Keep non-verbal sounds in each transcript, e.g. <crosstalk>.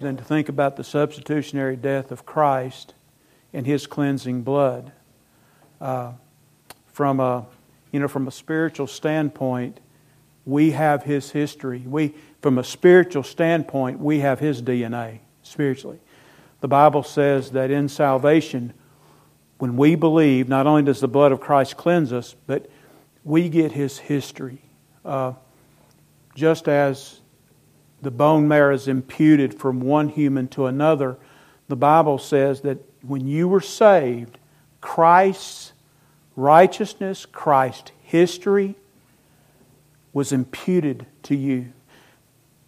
than to think about the substitutionary death of Christ and His cleansing blood. Uh, from a you know from a spiritual standpoint, we have His history. We from a spiritual standpoint, we have His DNA spiritually. The Bible says that in salvation, when we believe, not only does the blood of Christ cleanse us, but we get His history. Uh, just as the bone marrow is imputed from one human to another, the Bible says that when you were saved, Christ's righteousness, Christ's history was imputed to you.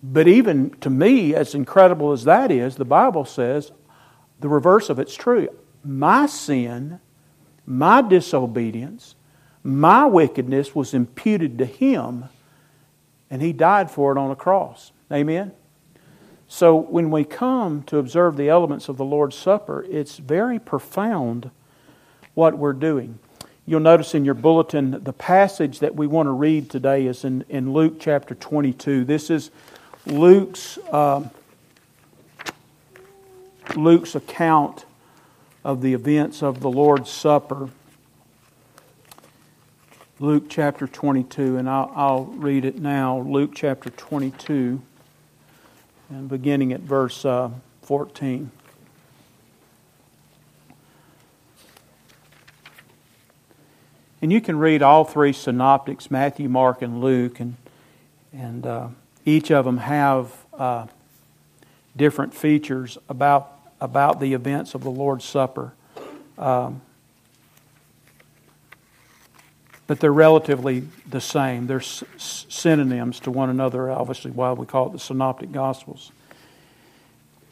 But even to me, as incredible as that is, the Bible says the reverse of it's true. My sin, my disobedience, my wickedness was imputed to him, and he died for it on a cross. Amen? So when we come to observe the elements of the Lord's Supper, it's very profound what we're doing. You'll notice in your bulletin the passage that we want to read today is in, in Luke chapter 22. This is Luke's, uh, Luke's account of the events of the Lord's Supper. Luke chapter 22, and I'll, I'll read it now. Luke chapter 22, and beginning at verse uh, 14. And you can read all three synoptics Matthew, Mark, and Luke, and, and uh, each of them have uh, different features about, about the events of the Lord's Supper. Um, but they're relatively the same. They're synonyms to one another, obviously, why we call it the Synoptic Gospels.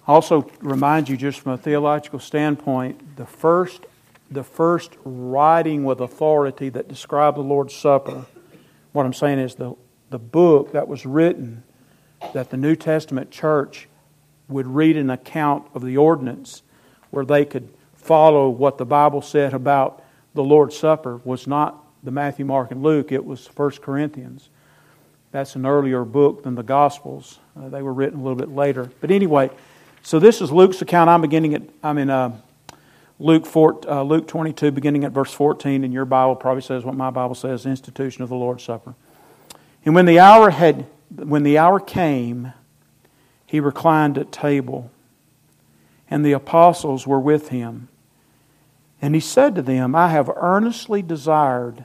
Also, remind you, just from a theological standpoint, the first, the first writing with authority that described the Lord's Supper, what I'm saying is the the book that was written that the New Testament church would read an account of the ordinance where they could follow what the Bible said about the Lord's Supper was not the Matthew, Mark, and Luke, it was 1 Corinthians. That's an earlier book than the Gospels. Uh, they were written a little bit later. But anyway, so this is Luke's account. I'm beginning at, I'm in uh, Luke, 4, uh, Luke 22, beginning at verse 14, and your Bible probably says what my Bible says institution of the Lord's Supper. And when the hour had when the hour came, he reclined at table, and the apostles were with him. And he said to them, I have earnestly desired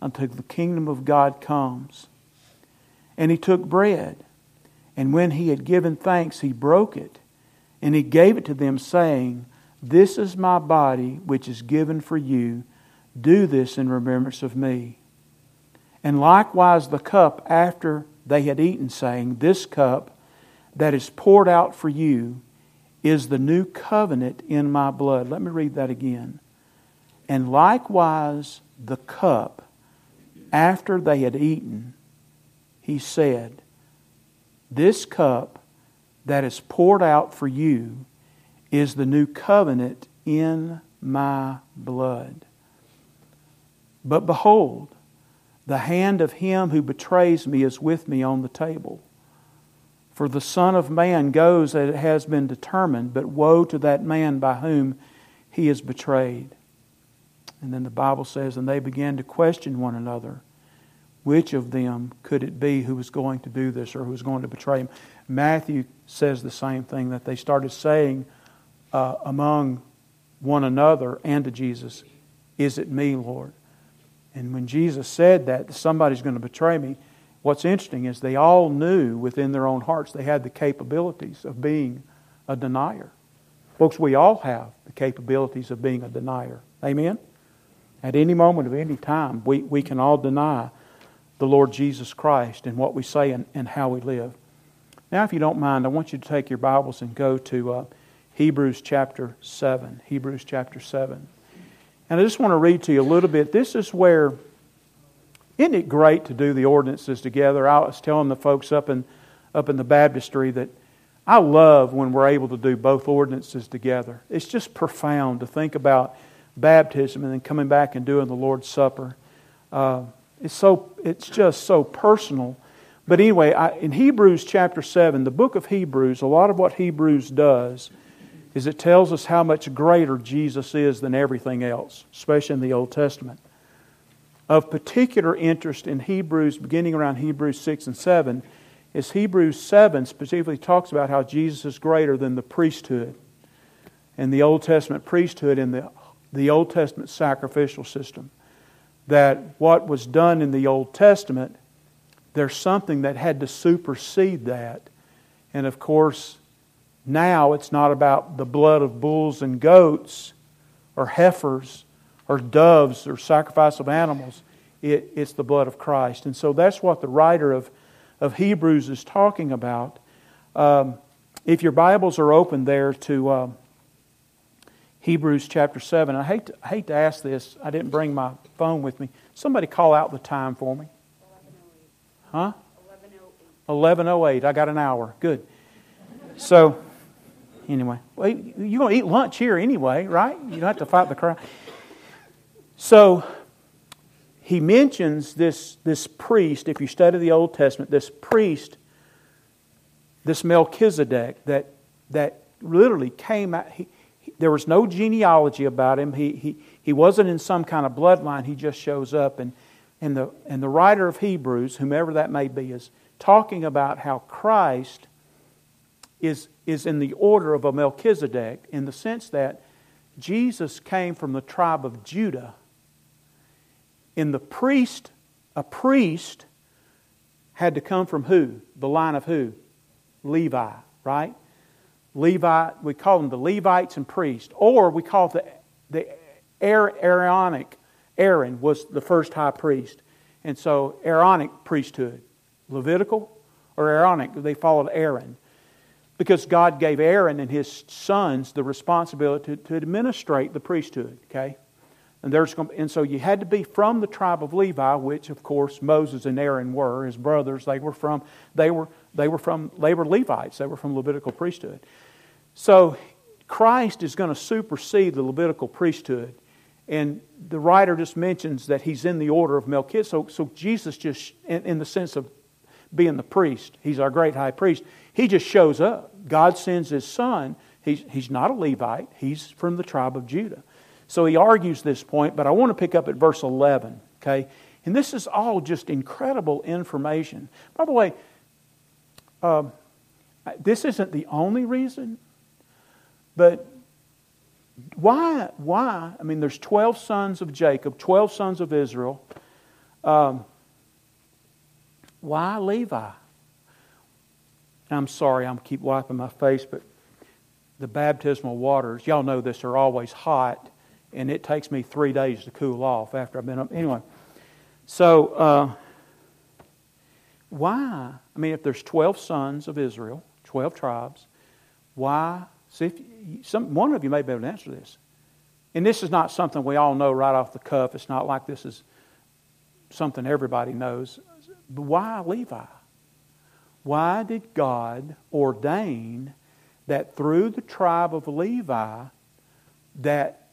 until the kingdom of God comes. And he took bread, and when he had given thanks, he broke it, and he gave it to them, saying, This is my body, which is given for you. Do this in remembrance of me. And likewise the cup after they had eaten, saying, This cup that is poured out for you is the new covenant in my blood. Let me read that again. And likewise the cup after they had eaten, he said, This cup that is poured out for you is the new covenant in my blood. But behold, the hand of him who betrays me is with me on the table. For the Son of Man goes as it has been determined, but woe to that man by whom he is betrayed. And then the Bible says, and they began to question one another which of them could it be who was going to do this or who was going to betray him. Matthew says the same thing that they started saying uh, among one another and to Jesus, Is it me, Lord? And when Jesus said that, somebody's going to betray me, what's interesting is they all knew within their own hearts they had the capabilities of being a denier. Folks, we all have the capabilities of being a denier. Amen? At any moment of any time, we, we can all deny the Lord Jesus Christ and what we say and, and how we live. Now, if you don't mind, I want you to take your Bibles and go to uh, Hebrews chapter 7. Hebrews chapter 7. And I just want to read to you a little bit. This is where, isn't it great to do the ordinances together? I was telling the folks up in, up in the baptistry that I love when we're able to do both ordinances together. It's just profound to think about baptism and then coming back and doing the Lord's Supper. Uh, it's, so, it's just so personal. But anyway, I, in Hebrews chapter 7, the book of Hebrews, a lot of what Hebrews does is it tells us how much greater Jesus is than everything else, especially in the Old Testament. Of particular interest in Hebrews, beginning around Hebrews 6 and 7, is Hebrews 7 specifically talks about how Jesus is greater than the priesthood and the Old Testament priesthood and the, the Old Testament sacrificial system that what was done in the Old Testament, there's something that had to supersede that. And of course, now it's not about the blood of bulls and goats or heifers or doves or sacrifice of animals. It, it's the blood of Christ. And so that's what the writer of, of Hebrews is talking about. Um, if your Bibles are open there to. Um, Hebrews chapter 7. I hate, to, I hate to ask this. I didn't bring my phone with me. Somebody call out the time for me. Huh? 1108. I got an hour. Good. So, anyway, well, you're going to eat lunch here anyway, right? You don't have to fight the crowd. So, he mentions this, this priest, if you study the Old Testament, this priest, this Melchizedek, that, that literally came out. He, there was no genealogy about him. He, he, he wasn't in some kind of bloodline. He just shows up. And, and, the, and the writer of Hebrews, whomever that may be, is talking about how Christ is, is in the order of a Melchizedek in the sense that Jesus came from the tribe of Judah. In the priest, a priest had to come from who? The line of who? Levi, right? Levi, we call them the Levites and priests, or we call the, the Aaronic. Aaron was the first high priest. And so, Aaronic priesthood. Levitical or Aaronic, they followed Aaron. Because God gave Aaron and his sons the responsibility to, to administrate the priesthood, okay? And, there's, and so you had to be from the tribe of Levi, which of course Moses and Aaron were, his brothers. They were from, they were, they were from, they were Levites. They were from Levitical priesthood. So Christ is going to supersede the Levitical priesthood. And the writer just mentions that he's in the order of Melchizedek. So, so Jesus just, in, in the sense of being the priest, he's our great high priest, he just shows up. God sends his son. He's, he's not a Levite, he's from the tribe of Judah. So he argues this point, but I want to pick up at verse 11, okay? And this is all just incredible information. By the way, um, this isn't the only reason but why? Why? I mean, there's 12 sons of Jacob, 12 sons of Israel. Um, why Levi? I'm sorry, I'm keep wiping my face, but the baptismal waters, y'all know this, are always hot, and it takes me three days to cool off after I've been up. Anyway, so uh, why? I mean, if there's 12 sons of Israel, 12 tribes, why See, if you, some, one of you may be able to answer this. And this is not something we all know right off the cuff. It's not like this is something everybody knows. But why Levi? Why did God ordain that through the tribe of Levi that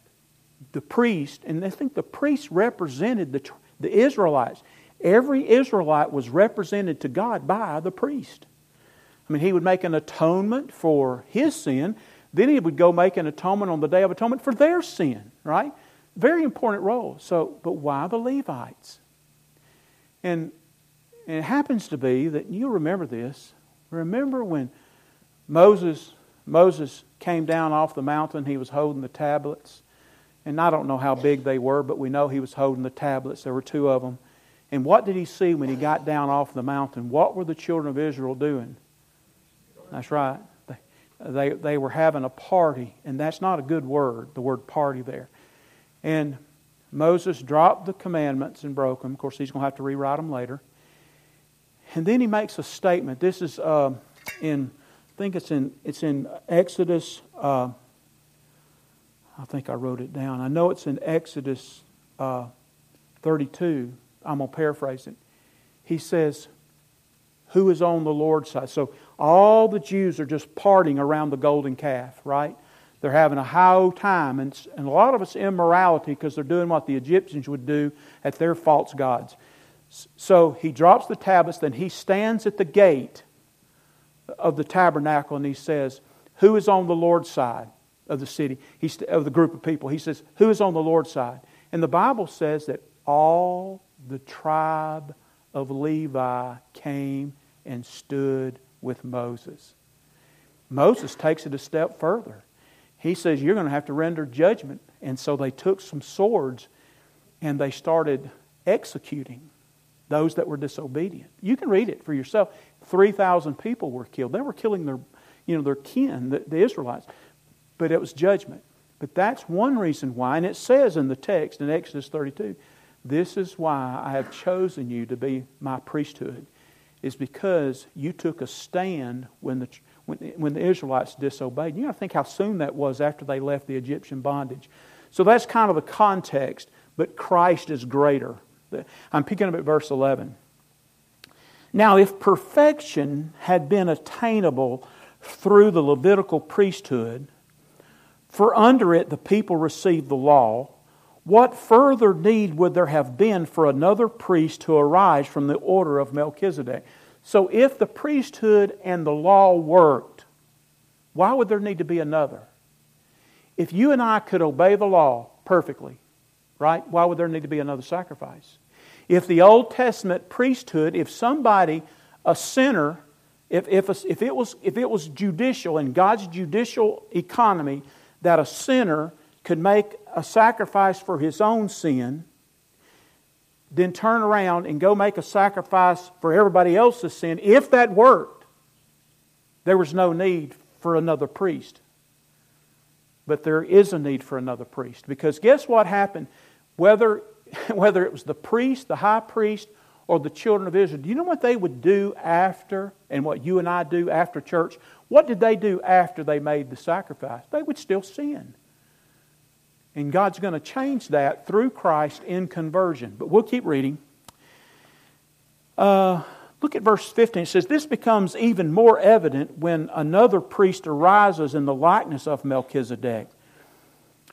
the priest, and I think the priest represented the, the Israelites. Every Israelite was represented to God by the priest. I mean, he would make an atonement for his sin, then he would go make an atonement on the Day of Atonement for their sin, right? Very important role. So, but why the Levites? And, and it happens to be that you remember this. Remember when Moses Moses came down off the mountain, he was holding the tablets. And I don't know how big they were, but we know he was holding the tablets. There were two of them. And what did he see when he got down off the mountain? What were the children of Israel doing? That's right they, they were having a party, and that's not a good word, the word party there. And Moses dropped the commandments and broke them. Of course, he's going to have to rewrite them later. And then he makes a statement. This is uh, in I think it's in, it's in Exodus. Uh, I think I wrote it down. I know it's in Exodus uh, 32. I'm going to paraphrase it. He says, Who is on the Lord's side? So all the Jews are just partying around the golden calf, right? They're having a high old time. And, and a lot of it's immorality because they're doing what the Egyptians would do at their false gods. So he drops the tablets, then he stands at the gate of the tabernacle and he says, Who is on the Lord's side of the city, He's, of the group of people? He says, Who is on the Lord's side? And the Bible says that all the tribe of Levi came and stood with Moses. Moses takes it a step further. He says, You're going to have to render judgment. And so they took some swords and they started executing those that were disobedient. You can read it for yourself. 3,000 people were killed. They were killing their, you know, their kin, the, the Israelites. But it was judgment. But that's one reason why, and it says in the text in Exodus 32, this is why I have chosen you to be my priesthood, is because you took a stand when the, when, when the Israelites disobeyed. You got to think how soon that was after they left the Egyptian bondage. So that's kind of the context, but Christ is greater. I'm picking up at verse 11. Now, if perfection had been attainable through the Levitical priesthood, for under it the people received the law, what further need would there have been for another priest to arise from the order of Melchizedek? So, if the priesthood and the law worked, why would there need to be another? If you and I could obey the law perfectly, right, why would there need to be another sacrifice? If the Old Testament priesthood, if somebody, a sinner, if, if, if, it was, if it was judicial in God's judicial economy that a sinner could make a sacrifice for his own sin, then turn around and go make a sacrifice for everybody else's sin, if that worked, there was no need for another priest. But there is a need for another priest. Because guess what happened? Whether <laughs> whether it was the priest, the high priest, or the children of Israel, do you know what they would do after, and what you and I do after church? What did they do after they made the sacrifice? They would still sin. And God's going to change that through Christ in conversion. But we'll keep reading. Uh, look at verse 15. It says, This becomes even more evident when another priest arises in the likeness of Melchizedek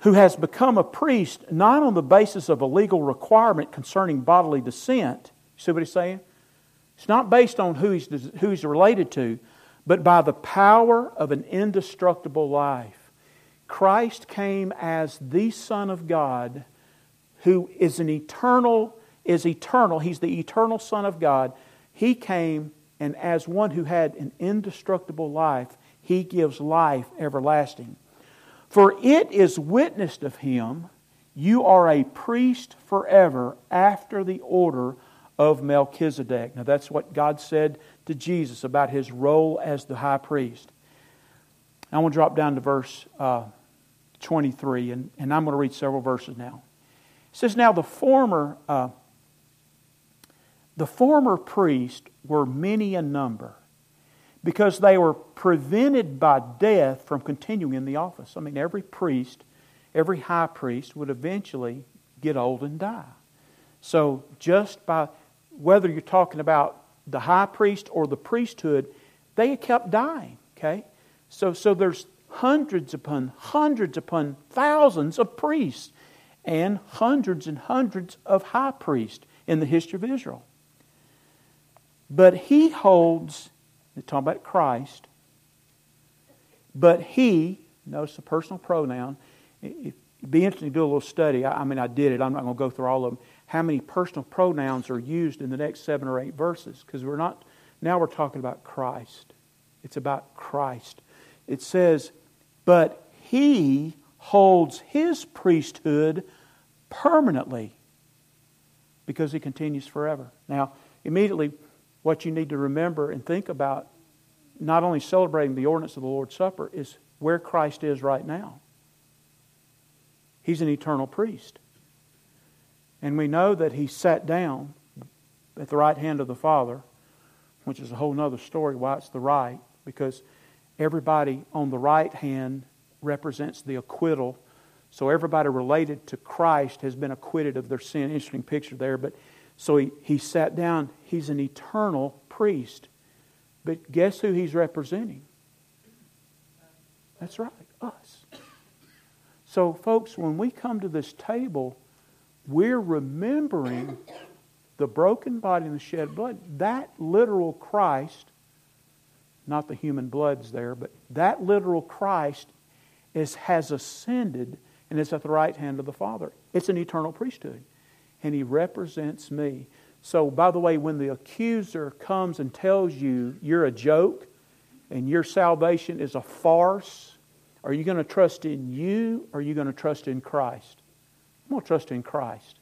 who has become a priest not on the basis of a legal requirement concerning bodily descent. See what he's saying? It's not based on who he's, who he's related to, but by the power of an indestructible life. Christ came as the Son of God who is an eternal, is eternal. He's the eternal Son of God. He came, and as one who had an indestructible life, he gives life everlasting. For it is witnessed of him, you are a priest forever after the order of Melchizedek. Now, that's what God said to Jesus about his role as the high priest. I want to drop down to verse uh, 23, and, and I'm going to read several verses now. It says, Now the former, uh, the former priests were many in number because they were prevented by death from continuing in the office. I mean, every priest, every high priest would eventually get old and die. So, just by whether you're talking about the high priest or the priesthood, they kept dying. Okay? So, so there's hundreds upon hundreds upon thousands of priests and hundreds and hundreds of high priests in the history of Israel. But he holds it's talking about Christ. But he, notice the personal pronoun. It'd be interesting to do a little study. I mean, I did it. I'm not going to go through all of them. How many personal pronouns are used in the next seven or eight verses? Because we're not, now we're talking about Christ. It's about Christ. It says, but he holds his priesthood permanently because he continues forever. Now, immediately, what you need to remember and think about, not only celebrating the ordinance of the Lord's Supper, is where Christ is right now. He's an eternal priest. And we know that he sat down at the right hand of the Father, which is a whole other story why it's the right, because everybody on the right hand represents the acquittal. So everybody related to Christ has been acquitted of their sin. Interesting picture there. But so he, he sat down. He's an eternal priest. But guess who he's representing? That's right, us. So, folks, when we come to this table, we're remembering the broken body and the shed blood. That literal Christ, not the human bloods there, but that literal Christ is, has ascended and is at the right hand of the Father. It's an eternal priesthood. And he represents me. So, by the way, when the accuser comes and tells you you're a joke and your salvation is a farce, are you going to trust in you or are you going to trust in Christ? I'm going to trust in Christ.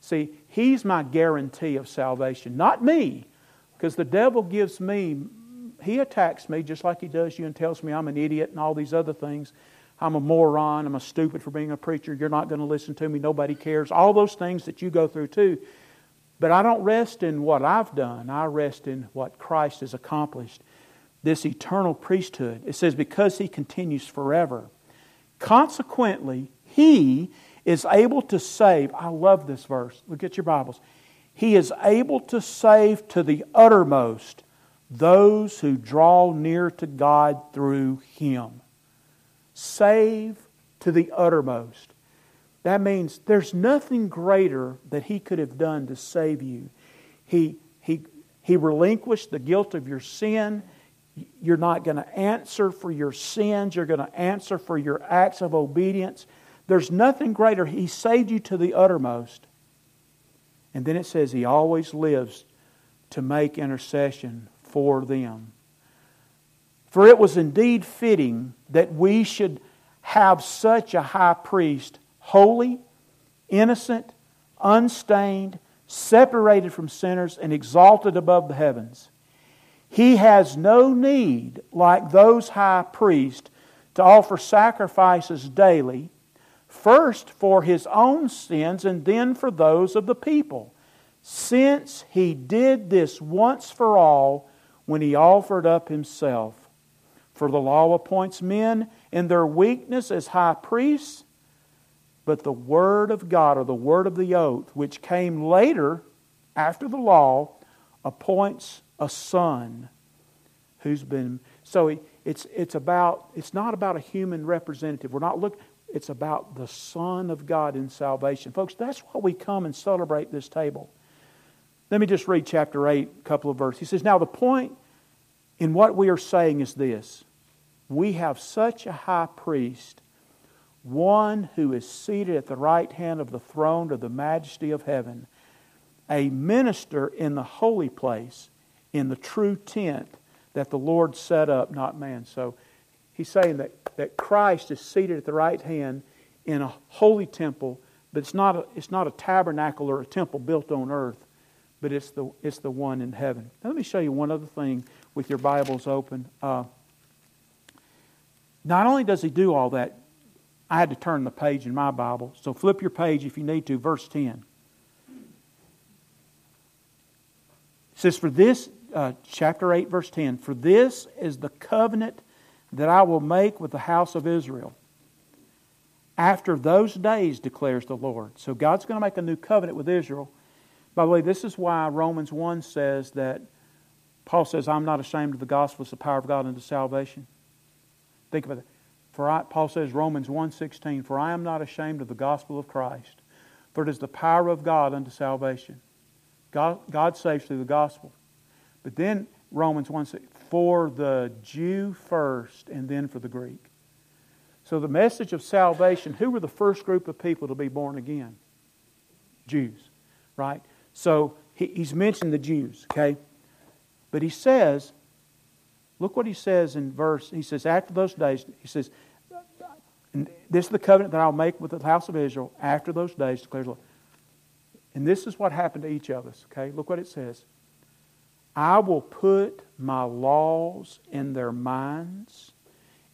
See, He's my guarantee of salvation, not me, because the devil gives me, he attacks me just like he does you and tells me I'm an idiot and all these other things. I'm a moron. I'm a stupid for being a preacher. You're not going to listen to me. Nobody cares. All those things that you go through too. But I don't rest in what I've done. I rest in what Christ has accomplished. This eternal priesthood. It says, because he continues forever. Consequently, he is able to save. I love this verse. Look at your Bibles. He is able to save to the uttermost those who draw near to God through him. Save to the uttermost. That means there's nothing greater that he could have done to save you. He, he, he relinquished the guilt of your sin. You're not going to answer for your sins. You're going to answer for your acts of obedience. There's nothing greater. He saved you to the uttermost. And then it says He always lives to make intercession for them. For it was indeed fitting that we should have such a high priest holy, innocent, unstained, separated from sinners, and exalted above the heavens. He has no need, like those high priests, to offer sacrifices daily, first for his own sins and then for those of the people, since he did this once for all when he offered up himself. For the law appoints men in their weakness as high priests but the Word of God, or the Word of the oath, which came later after the law, appoints a son who's been. So it's, it's, about, it's not about a human representative. We're not looking. It's about the Son of God in salvation. Folks, that's why we come and celebrate this table. Let me just read chapter 8, a couple of verses. He says, Now the point in what we are saying is this we have such a high priest one who is seated at the right hand of the throne of the majesty of heaven, a minister in the holy place, in the true tent that the Lord set up, not man. So he's saying that, that Christ is seated at the right hand in a holy temple, but it's not a, it's not a tabernacle or a temple built on earth, but it's the, it's the one in heaven. Now, let me show you one other thing with your Bibles open. Uh, not only does he do all that, I had to turn the page in my Bible. So flip your page if you need to, verse 10. It says, For this, uh, chapter 8, verse 10, For this is the covenant that I will make with the house of Israel. After those days, declares the Lord. So God's going to make a new covenant with Israel. By the way, this is why Romans 1 says that Paul says, I'm not ashamed of the gospel, it's the power of God unto salvation. Think about it. For I, Paul says, Romans 1.16, For I am not ashamed of the gospel of Christ, for it is the power of God unto salvation. God, God saves through the gospel. But then Romans 1 says, For the Jew first, and then for the Greek. So the message of salvation, who were the first group of people to be born again? Jews, right? So he, he's mentioned the Jews, okay? But he says, look what he says in verse, he says, after those days, he says, this is the covenant that I'll make with the house of Israel after those days, declares the Lord. And this is what happened to each of us, okay? Look what it says. I will put my laws in their minds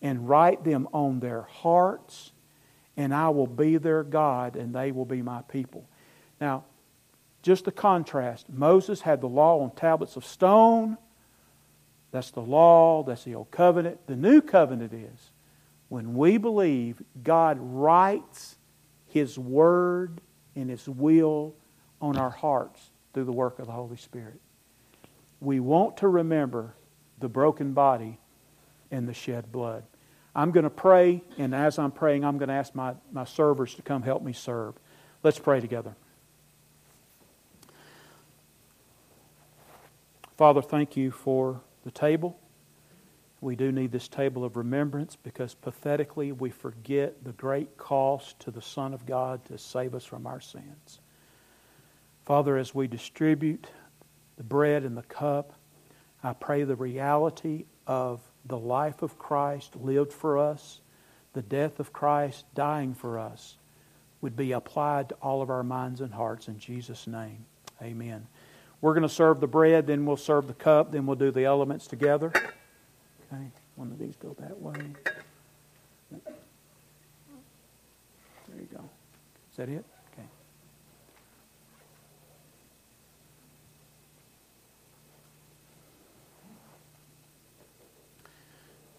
and write them on their hearts, and I will be their God, and they will be my people. Now, just the contrast Moses had the law on tablets of stone, That's the law, that's the old covenant. The new covenant is when we believe God writes His word and His will on our hearts through the work of the Holy Spirit. We want to remember the broken body and the shed blood. I'm going to pray, and as I'm praying, I'm going to ask my, my servers to come help me serve. Let's pray together. Father, thank you for the table. We do need this table of remembrance because pathetically we forget the great cost to the Son of God to save us from our sins. Father, as we distribute the bread and the cup, I pray the reality of the life of Christ lived for us, the death of Christ dying for us, would be applied to all of our minds and hearts in Jesus' name. Amen. We're going to serve the bread, then we'll serve the cup, then we'll do the elements together. Okay, one of these go that way. There you go. Is that it?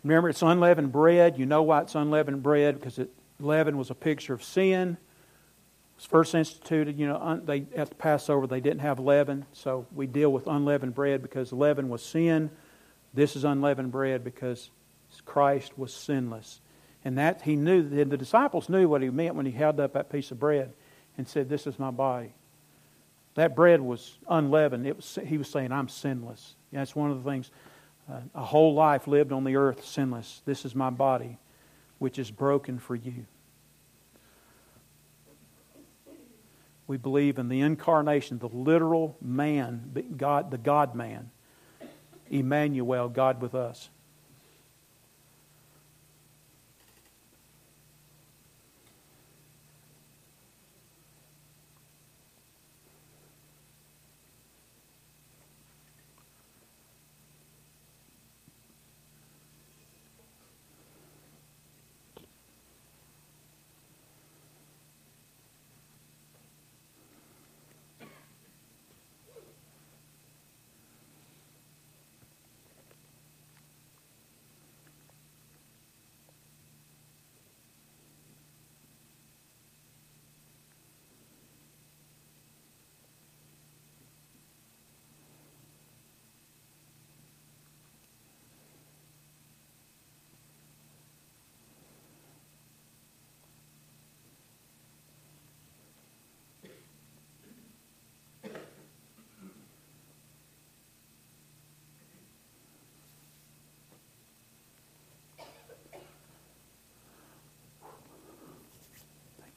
Remember, it's unleavened bread. You know why it's unleavened bread because it, leaven was a picture of sin. It was first instituted, you know, un, they at the Passover they didn't have leaven, so we deal with unleavened bread because leaven was sin. This is unleavened bread because Christ was sinless, and that he knew. The disciples knew what he meant when he held up that piece of bread and said, "This is my body." That bread was unleavened. It was, he was saying, "I'm sinless." That's one of the things a whole life lived on the earth sinless. This is my body, which is broken for you. We believe in the incarnation, the literal man, God, the God man, Emmanuel, God with us.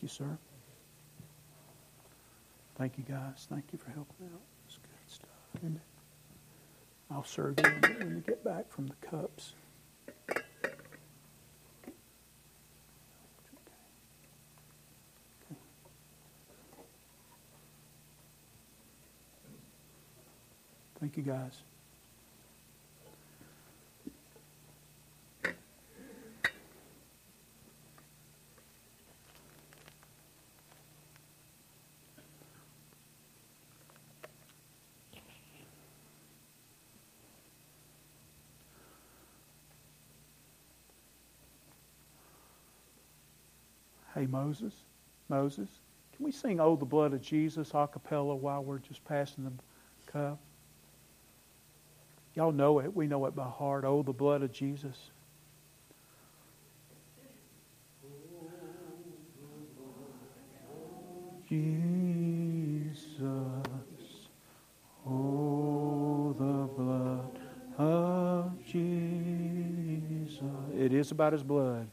You, sir. Thank you, guys. Thank you for helping out. It's good stuff, isn't it? I'll serve you when you get back from the cups. Thank you, guys. Hey, Moses, Moses, can we sing Oh, the Blood of Jesus a cappella while we're just passing the cup? Y'all know it. We know it by heart. Oh, the blood of Jesus. Jesus, oh, the blood of Jesus. It is about his blood.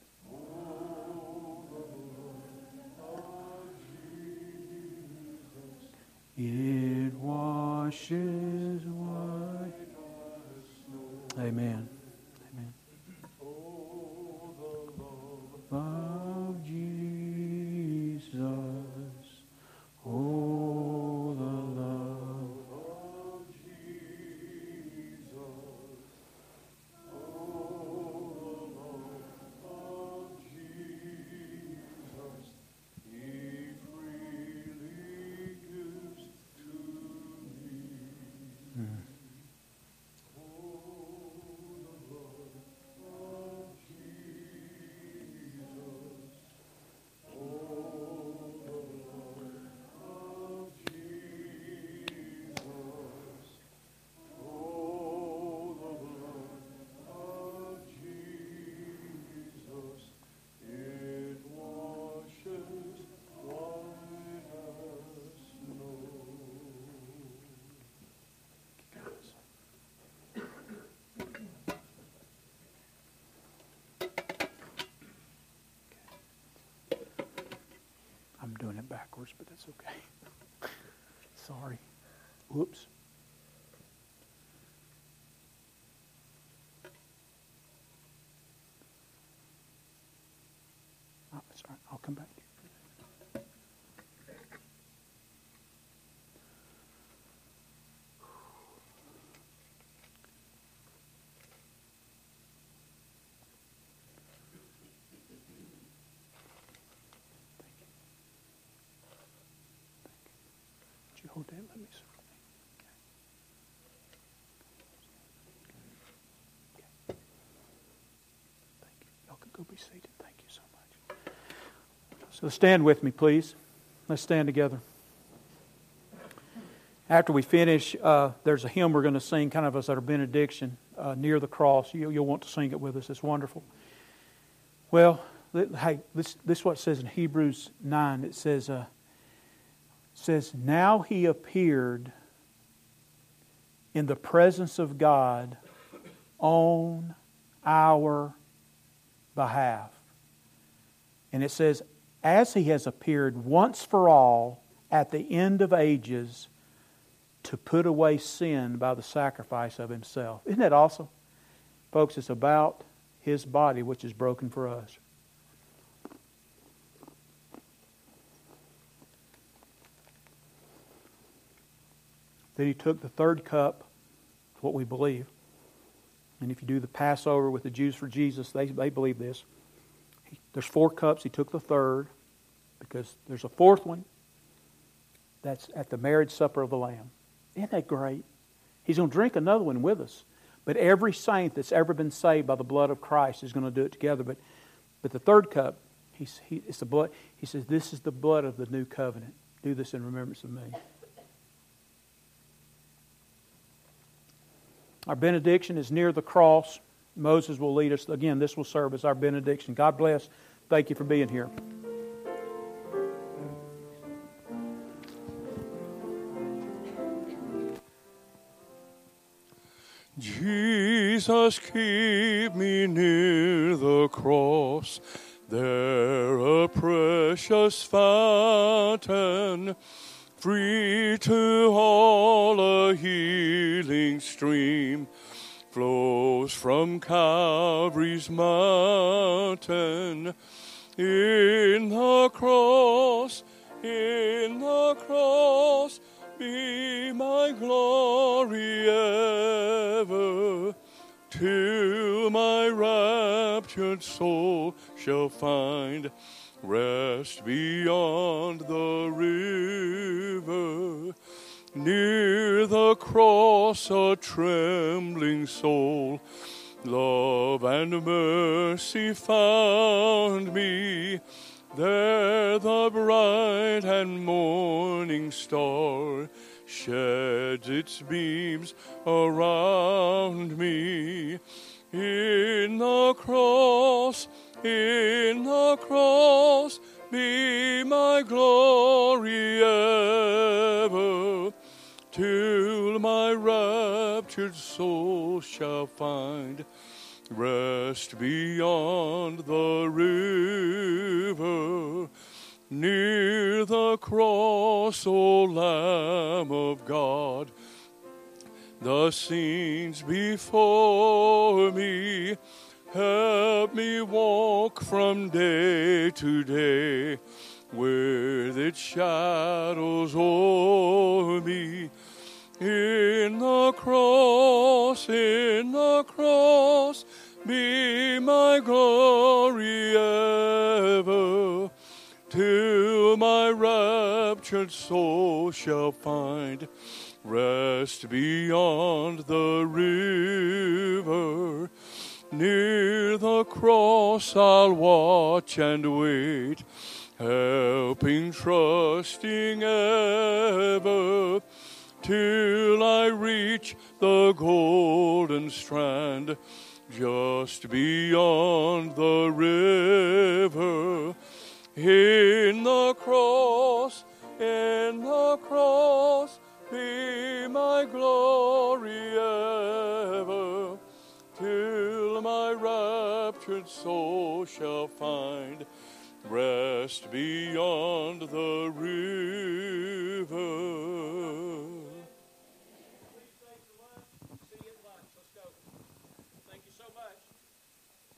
I'm doing it backwards, but that's okay. <laughs> Sorry. Whoops. Oh, sorry. I'll come back to you. Would you hold that? Let me see. Thank you. Go be seated. Thank you so much. So stand with me, please. Let's stand together. After we finish, uh, there's a hymn we're going to sing, kind of as our benediction, uh, near the cross. You, will want to sing it with us. It's wonderful. Well, hey, this, this is what it says in Hebrews 9. It says, uh, says, Now he appeared in the presence of God on our behalf. And it says, As he has appeared once for all at the end of ages to put away sin by the sacrifice of himself. Isn't that awesome? Folks, it's about his body which is broken for us. Then he took the third cup, what we believe. And if you do the Passover with the Jews for Jesus, they, they believe this. He, there's four cups. He took the third because there's a fourth one that's at the marriage supper of the Lamb. Isn't that great? He's going to drink another one with us. But every saint that's ever been saved by the blood of Christ is going to do it together. But, but the third cup, he, it's the blood. He says, This is the blood of the new covenant. Do this in remembrance of me. Our benediction is near the cross. Moses will lead us. Again, this will serve as our benediction. God bless. Thank you for being here. Jesus, keep me near the cross, there a precious fountain free to all a healing stream flows from Calvary's mountain. In the cross, in the cross, be my glory ever, till my raptured soul shall find rest beyond the river. Near the cross, a trembling soul, love and mercy found me. There the bright and morning star sheds its beams around me. In the cross, in the cross be my glory ever, till my raptured soul shall find rest beyond the river. Near the cross, O Lamb of God, the scenes before me Help me walk from day to day with its shadows o'er me. In the cross, in the cross, be my glory ever, till my raptured soul shall find rest beyond the river. Near the cross I'll watch and wait, helping, trusting ever, till I reach the golden strand just beyond the river. In the cross, in the cross, be my glory ever till my raptured soul shall find rest beyond the river.